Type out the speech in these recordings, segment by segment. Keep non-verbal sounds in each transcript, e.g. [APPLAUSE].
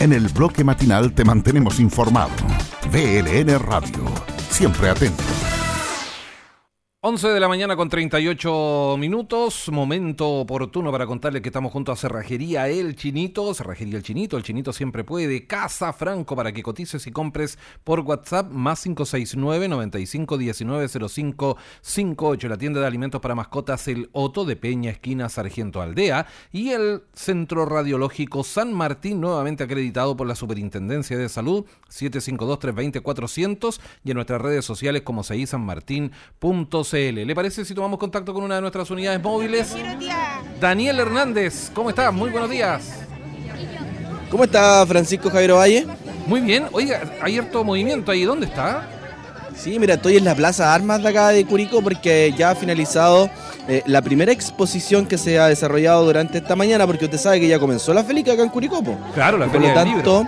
En el bloque matinal te mantenemos informado. VLN Radio, siempre atento. 11 de la mañana con 38 minutos, momento oportuno para contarles que estamos junto a Cerrajería El Chinito, Cerrajería El Chinito, El Chinito siempre puede, Casa Franco para que cotices y compres por WhatsApp más 569 95 19 05 58, la tienda de alimentos para mascotas El Oto de Peña Esquina Sargento Aldea y el Centro Radiológico San Martín nuevamente acreditado por la Superintendencia de Salud 752 320 400 y en nuestras redes sociales como ¿Le parece si tomamos contacto con una de nuestras unidades móviles? Daniel Hernández, ¿cómo estás? Muy buenos días. ¿Cómo está Francisco Javier Valle? Muy bien. Oiga, hay harto movimiento ahí. ¿Dónde está? Sí, mira, estoy en la Plaza Armas de acá de Curicó porque ya ha finalizado eh, la primera exposición que se ha desarrollado durante esta mañana, porque usted sabe que ya comenzó la Felica acá en Curicó. Claro, la y Por lo tanto,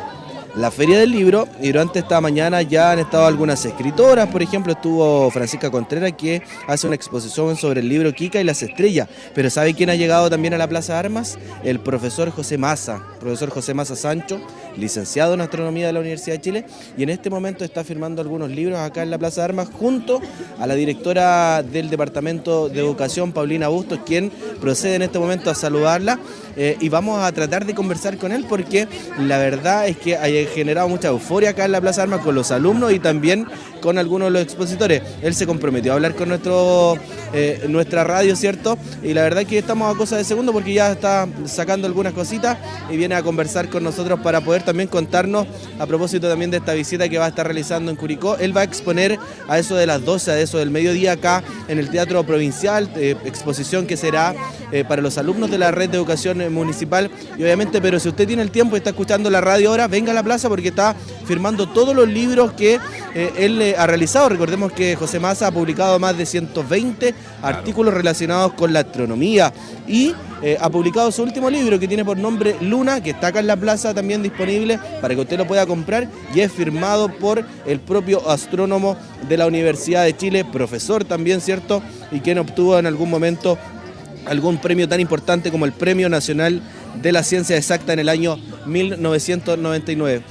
la Feria del Libro y durante esta mañana ya han estado algunas escritoras, por ejemplo estuvo Francisca Contreras que hace una exposición sobre el libro Kika y las estrellas, pero ¿sabe quién ha llegado también a la Plaza de Armas? El profesor José Maza, profesor José Maza Sancho, licenciado en Astronomía de la Universidad de Chile y en este momento está firmando algunos libros acá en la Plaza de Armas junto a la directora del Departamento de Educación, Paulina Bustos, quien procede en este momento a saludarla eh, y vamos a tratar de conversar con él porque la verdad es que hay generado mucha euforia acá en la Plaza Armas con los alumnos y también con algunos de los expositores. Él se comprometió a hablar con nuestro, eh, nuestra radio, ¿cierto? Y la verdad es que estamos a cosa de segundo porque ya está sacando algunas cositas y viene a conversar con nosotros para poder también contarnos a propósito también de esta visita que va a estar realizando en Curicó. Él va a exponer a eso de las 12, a eso del mediodía acá en el Teatro Provincial, eh, exposición que será eh, para los alumnos de la red de educación municipal. Y obviamente, pero si usted tiene el tiempo y está escuchando la radio ahora, venga a la plaza porque está firmando todos los libros que él ha realizado. Recordemos que José Massa ha publicado más de 120 artículos relacionados con la astronomía y eh, ha publicado su último libro que tiene por nombre Luna, que está acá en la plaza también disponible para que usted lo pueda comprar y es firmado por el propio astrónomo de la Universidad de Chile, profesor también, ¿cierto? Y quien obtuvo en algún momento algún premio tan importante como el Premio Nacional de la Ciencia Exacta en el año 1999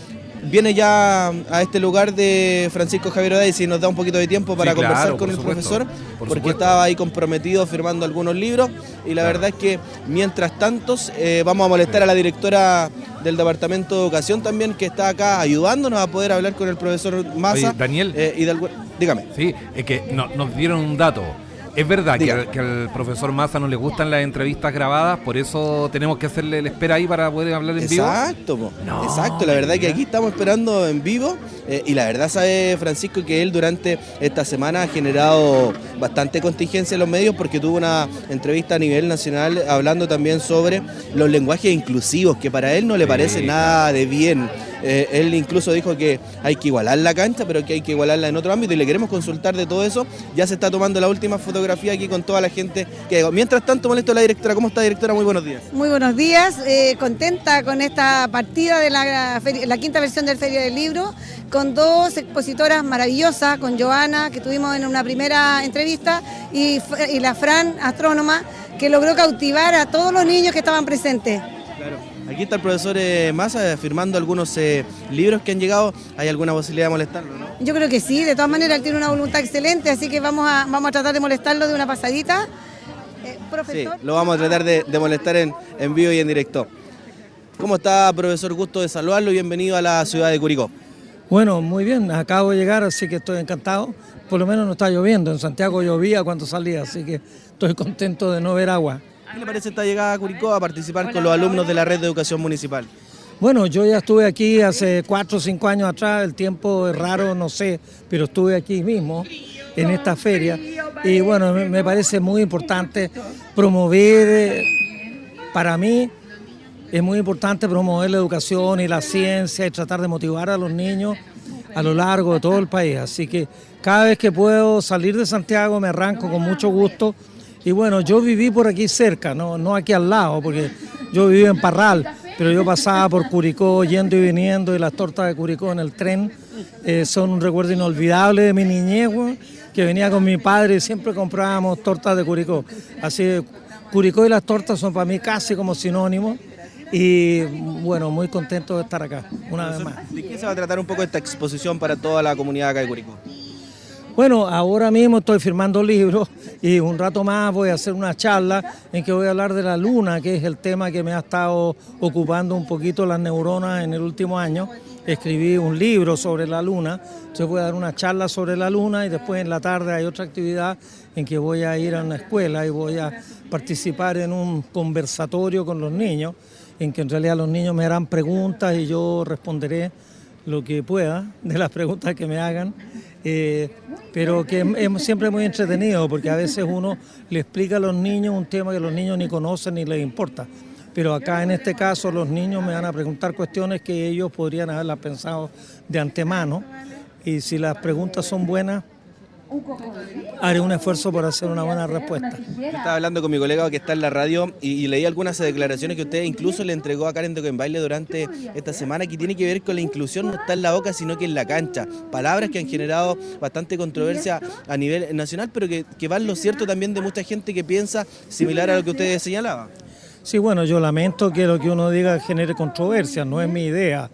viene ya a este lugar de Francisco Javier Oday y nos da un poquito de tiempo para conversar con el profesor, porque estaba ahí comprometido firmando algunos libros y la verdad es que mientras tantos eh, vamos a molestar a la directora del Departamento de Educación también que está acá ayudándonos a poder hablar con el profesor Massa. Daniel. Eh, y dígame. Sí, es que nos dieron un dato. Es verdad que, al profesor Massa no le gustan las entrevistas grabadas, por eso tenemos que hacerle el espera ahí para poder hablar en vivo. Exacto, exacto. La verdad es que aquí estamos esperando en vivo eh, y la verdad sabe Francisco que él durante esta semana ha generado bastante contingencia en los medios porque tuvo una entrevista a nivel nacional hablando también sobre los lenguajes inclusivos, que para él no le parece nada de bien. Eh, él incluso dijo que hay que igualar la cancha, pero que hay que igualarla en otro ámbito y le queremos consultar de todo eso. Ya se está tomando la última fotografía aquí con toda la gente que Mientras tanto, molesto a la directora. ¿Cómo está, directora? Muy buenos días. Muy buenos días. Eh, contenta con esta partida de la, la quinta versión del Feria del Libro, con dos expositoras maravillosas, con Joana, que tuvimos en una primera entrevista, y, y la Fran, astrónoma, que logró cautivar a todos los niños que estaban presentes. Claro. Aquí está el profesor eh, Massa firmando algunos eh, libros que han llegado. ¿Hay alguna posibilidad de molestarlo? ¿no? Yo creo que sí, de todas maneras él tiene una voluntad excelente, así que vamos a, vamos a tratar de molestarlo de una pasadita. Eh, profesor. Sí, lo vamos a tratar de, molestar en, en, vivo y en directo. ¿Cómo está, profesor? Gusto de saludarlo y bienvenido a la ciudad de Curicó. Bueno, muy bien, acabo de llegar, así que estoy encantado. Por lo menos no está lloviendo, en Santiago llovía cuando salía, así que estoy contento de no ver agua. ¿Qué le parece esta llegada a Curicó a participar con los alumnos de la red de educación municipal? Bueno, yo ya estuve aquí hace cuatro o cinco años atrás, el tiempo es raro, no sé, pero estuve aquí mismo en esta feria y bueno, me parece muy importante promover, para mí es muy importante promover la educación y la ciencia y tratar de motivar a los niños a lo largo de todo el país. Así que cada vez que puedo salir de Santiago me arranco con mucho gusto y bueno, yo viví por aquí cerca, no, no aquí al lado, porque yo viví en Parral, pero yo pasaba por Curicó yendo y viniendo y las tortas de Curicó en el tren eh, son un recuerdo inolvidable de mi niñez, que venía con mi padre y siempre comprábamos tortas de Curicó. Así Curicó y las tortas son para mí casi como sinónimos. Y bueno, muy contento de estar acá, una vez más. ¿De qué se va a tratar un poco esta exposición para toda la comunidad acá de Curicó? Bueno, ahora mismo estoy firmando [LAUGHS] libros y un rato más voy a hacer una charla en que voy a hablar de la luna, que es el tema que me ha estado ocupando un poquito las neuronas en el último año. Escribí un libro sobre la luna, entonces voy a dar una charla sobre la luna y después en la tarde hay otra actividad en que voy a ir a una escuela y voy a participar en un conversatorio con los niños, en que en realidad los niños me harán preguntas y yo responderé lo que pueda de las preguntas que me hagan, eh, pero que es siempre muy entretenido porque a veces uno le explica a los niños un tema que los niños ni conocen ni les importa. Pero acá en este caso los niños me van a preguntar cuestiones que ellos podrían haberlas pensado de antemano y si las preguntas son buenas, haré un esfuerzo por hacer una buena respuesta. Estaba hablando con mi colega que está en la radio y, leí algunas declaraciones que usted incluso le entregó a Karen de Baile durante esta semana que tiene que ver con la inclusión no está en la boca sino que en la cancha. Palabras que han generado bastante controversia a nivel nacional pero que, que van lo cierto también de mucha gente que piensa similar a lo que usted señalaba. Sí, bueno, yo lamento que lo que uno diga genere controversia, no es mi idea,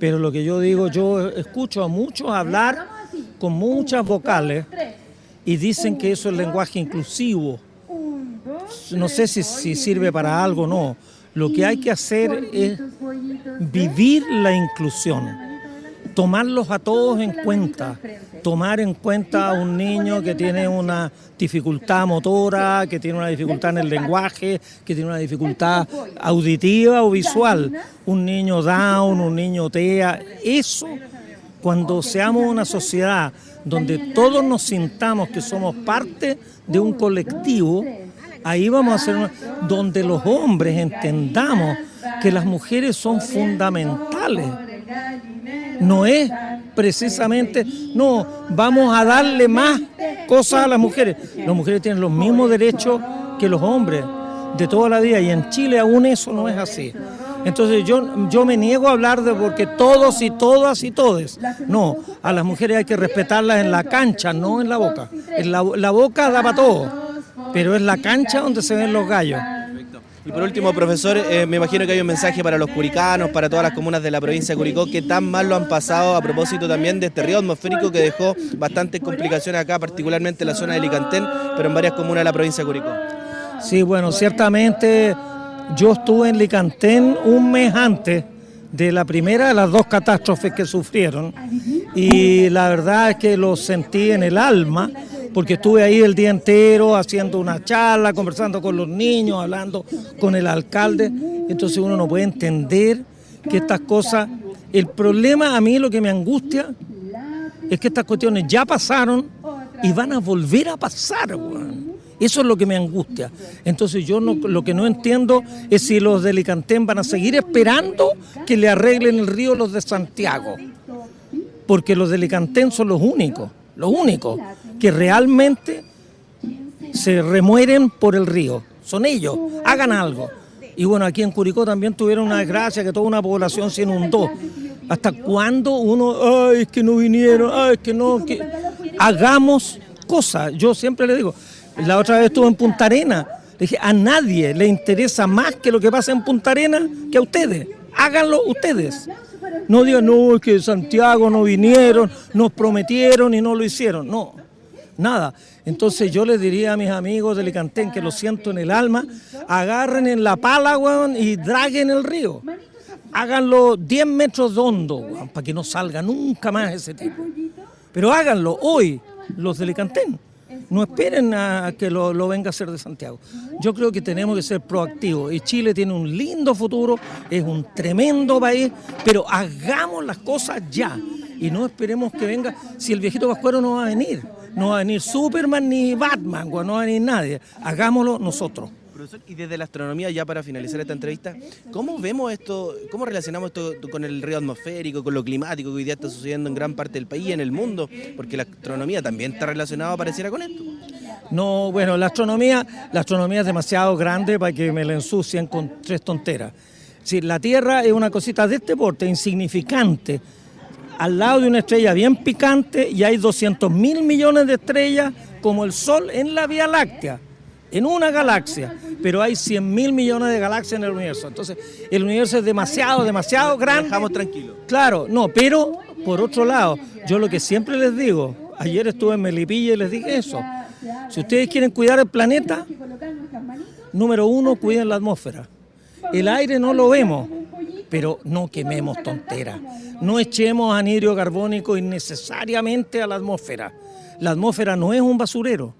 pero lo que yo digo, yo escucho a muchos hablar con muchas vocales y dicen que eso es lenguaje inclusivo. No sé si, si sirve para algo o no. Lo que hay que hacer es vivir la inclusión, tomarlos a todos en cuenta, tomar en cuenta a un niño que tiene una dificultad motora, que tiene una dificultad en el lenguaje, que tiene una dificultad auditiva o visual, un niño down, un niño TEA, eso cuando seamos una sociedad donde todos nos sintamos que somos parte de un colectivo, ahí vamos a ser donde los hombres entendamos que las mujeres son fundamentales. No es precisamente, no, vamos a darle más cosas a las mujeres. Las mujeres tienen los mismos derechos que los hombres de toda la vida y en Chile aún eso no es así. Entonces yo, yo me niego a hablar de porque todos y todas y todes. No, a las mujeres hay que respetarlas en la cancha, no en la boca. En la, boca da para todo, pero es la cancha donde se ven los gallos. Y por último, profesor, eh, me imagino que hay un mensaje para los curicanos, para todas las comunas de la provincia de Curicó, que tan mal lo han pasado a propósito también de este río atmosférico que dejó bastantes complicaciones acá, particularmente en la zona de Licantén, pero en varias comunas de la provincia de Curicó. Sí, bueno, ciertamente yo estuve en Licantén un mes antes de la primera de las dos catástrofes que sufrieron y la verdad es que lo sentí en el alma porque estuve ahí el día entero haciendo una charla, conversando con los niños, hablando con el alcalde. Entonces uno no puede entender que estas cosas... El problema a mí lo que me angustia es que estas cuestiones ya pasaron y van a volver a pasar. Eso es lo que me angustia. Entonces yo no, lo que no entiendo es si los de Licantén van a seguir esperando que le arreglen el río los de Santiago. Porque los de Licantén son los únicos, los únicos que realmente se remueren por el río. Son ellos, hagan algo. Y bueno, aquí en Curicó también tuvieron una desgracia que toda una población se inundó. ¿Hasta cuándo uno, ay, es que no vinieron, ay, es que no, hagamos cosas? Yo siempre le digo, la otra vez estuve en Punta Arena. Le dije, a nadie le interesa más que lo que pasa en Punta Arena que a ustedes. Háganlo ustedes. No digan, no, es que Santiago no vinieron, nos prometieron y no lo hicieron. No, nada. Entonces yo les diría a mis amigos de Licantén, que lo siento en el alma, agarren en la pala, y draguen el río. Háganlo 10 metros de hondo, para que no salga nunca más ese tipo. Pero háganlo hoy, los de Licantén. No esperen a que lo, venga a hacer de Santiago. Yo creo que tenemos que ser proactivos. Y Chile tiene un lindo futuro, es un tremendo país, pero hagamos las cosas ya. Y no esperemos que venga, si el viejito Pascuero no va a venir. No va a venir Superman ni Batman, no va a venir nadie. Hagámoslo nosotros y desde la astronomía, ya para finalizar esta entrevista, ¿cómo vemos esto, cómo relacionamos esto con el río atmosférico, con lo climático que hoy día está sucediendo en gran parte del país en el mundo? Porque la astronomía también está relacionada, pareciera, con esto. No, bueno, la astronomía, la astronomía es demasiado grande para que me la ensucien con tres tonteras. Si la Tierra es una cosita de este porte, insignificante, al lado de una estrella bien picante y hay 200 mil millones de estrellas como el Sol en la Vía Láctea en una galaxia, pero hay 100 mil millones de galaxias en el universo. Entonces, el universo es demasiado, demasiado grande. Dejamos tranquilo. Claro, no, pero por otro lado, yo lo que siempre les digo, ayer estuve en Melipilla y les dije eso. Si ustedes quieren cuidar el planeta, número uno, cuiden la atmósfera. El aire no lo vemos, pero no quememos tonteras. No echemos anhidrio carbónico innecesariamente a la atmósfera. La atmósfera no es un basurero.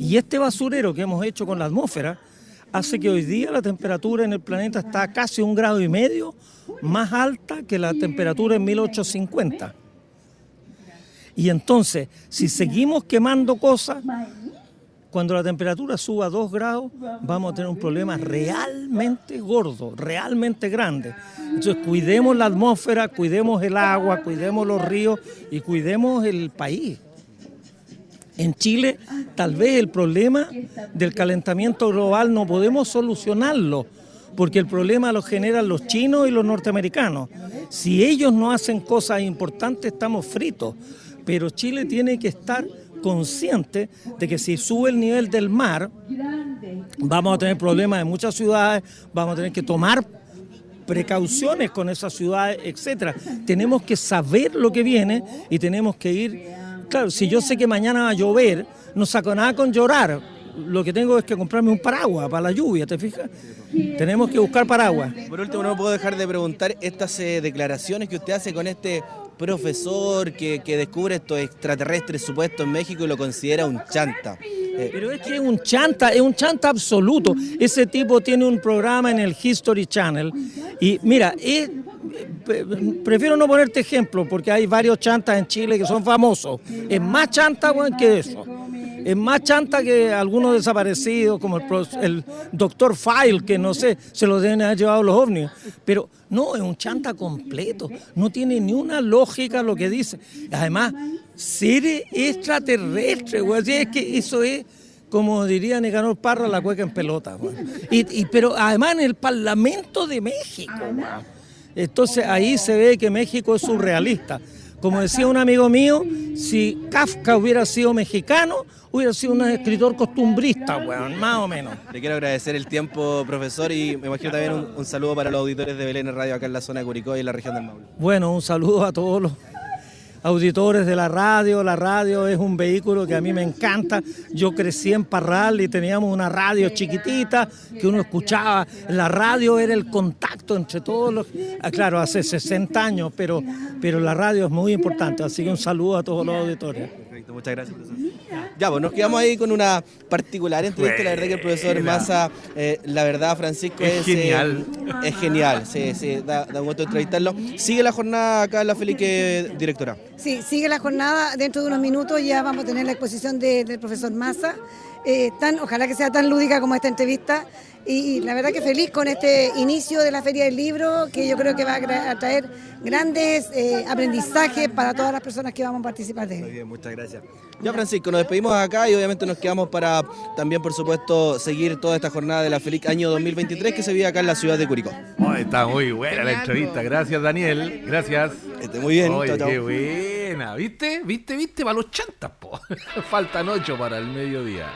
Y este basurero que hemos hecho con la atmósfera hace que hoy día la temperatura en el planeta está casi un grado y medio más alta que la temperatura en 1850. Y entonces, si seguimos quemando cosas, cuando la temperatura suba a 2 grados, vamos a tener un problema realmente gordo, realmente grande. Entonces, cuidemos la atmósfera, cuidemos el agua, cuidemos los ríos y cuidemos el país. En Chile, tal vez el problema del calentamiento global no podemos solucionarlo, porque el problema lo generan los chinos y los norteamericanos. Si ellos no hacen cosas importantes, estamos fritos. Pero Chile tiene que estar consciente de que si sube el nivel del mar, vamos a tener problemas en muchas ciudades, vamos a tener que tomar precauciones con esas ciudades, etcétera. Tenemos que saber lo que viene y tenemos que ir Claro, si yo sé que mañana va a llover, no saco nada con llorar. Lo que tengo es que comprarme un paraguas para la lluvia, ¿te fijas? Tenemos que buscar paraguas. Por último, no puedo dejar de preguntar estas eh, declaraciones que usted hace con este profesor que, descubre estos extraterrestres supuestos en México y lo considera un chanta. Eh, Pero es que es un chanta, es un chanta absoluto. Ese tipo tiene un programa en el History Channel y mira, es prefiero no ponerte ejemplo porque hay varios chantas en Chile que son famosos. Es más chanta que eso. Es más chanta que algunos desaparecidos, como el, doctor File, que no sé, se lo deben haber llevado los ovnis. Pero no, es un chanta completo. No tiene ni una lógica lo que dice. Además, ser extraterrestre, güey. es que eso es como diría Nicanor Parra, la cueca en pelota. Y, pero además en el Parlamento de México. Entonces ahí se ve que México es surrealista. Como decía un amigo mío, si Kafka hubiera sido mexicano, hubiera sido un escritor costumbrista, bueno, más o menos. Le quiero agradecer el tiempo, profesor, y me imagino también un, un saludo para los auditores de Belén Radio acá en la zona de Curicó y en la región del Maule. Bueno, un saludo a todos los auditores de la radio. La radio es un vehículo que a mí me encanta. Yo crecí en Parral y teníamos una radio chiquitita que uno escuchaba. La radio era el contacto entre todos los... Ah, claro, hace 60 años, pero, pero la radio es muy importante. Así que un saludo a todos los auditores. Perfecto, muchas gracias, Ya, pues nos quedamos ahí con una particular entrevista. La verdad que el profesor Massa, eh, la verdad, Francisco, es, genial. Eh, es genial, sí, sí, da, da un gusto entrevistarlo. Sigue la jornada acá en la Felique, directora. Sí, sigue la jornada. Dentro de unos minutos ya vamos a tener la exposición del profesor Massa. Eh, tan, ojalá que sea tan lúdica como esta entrevista. Y, la verdad que feliz con este inicio de la Feria del Libro, que yo creo que va a traer grandes eh, aprendizajes para todas las personas que vamos a participar de él. Muy bien, muchas gracias. Ya Francisco, nos despedimos acá y obviamente nos quedamos para también, por supuesto, seguir toda esta jornada de la Feliz Año 2023 que se vive acá en la ciudad de Curicó. está muy buena la entrevista. Gracias, Daniel. Gracias. Esté muy bien. qué buena. ¿Viste? ¿Viste? ¿Viste? Para los chantas, po. [LAUGHS] Faltan ocho para el mediodía.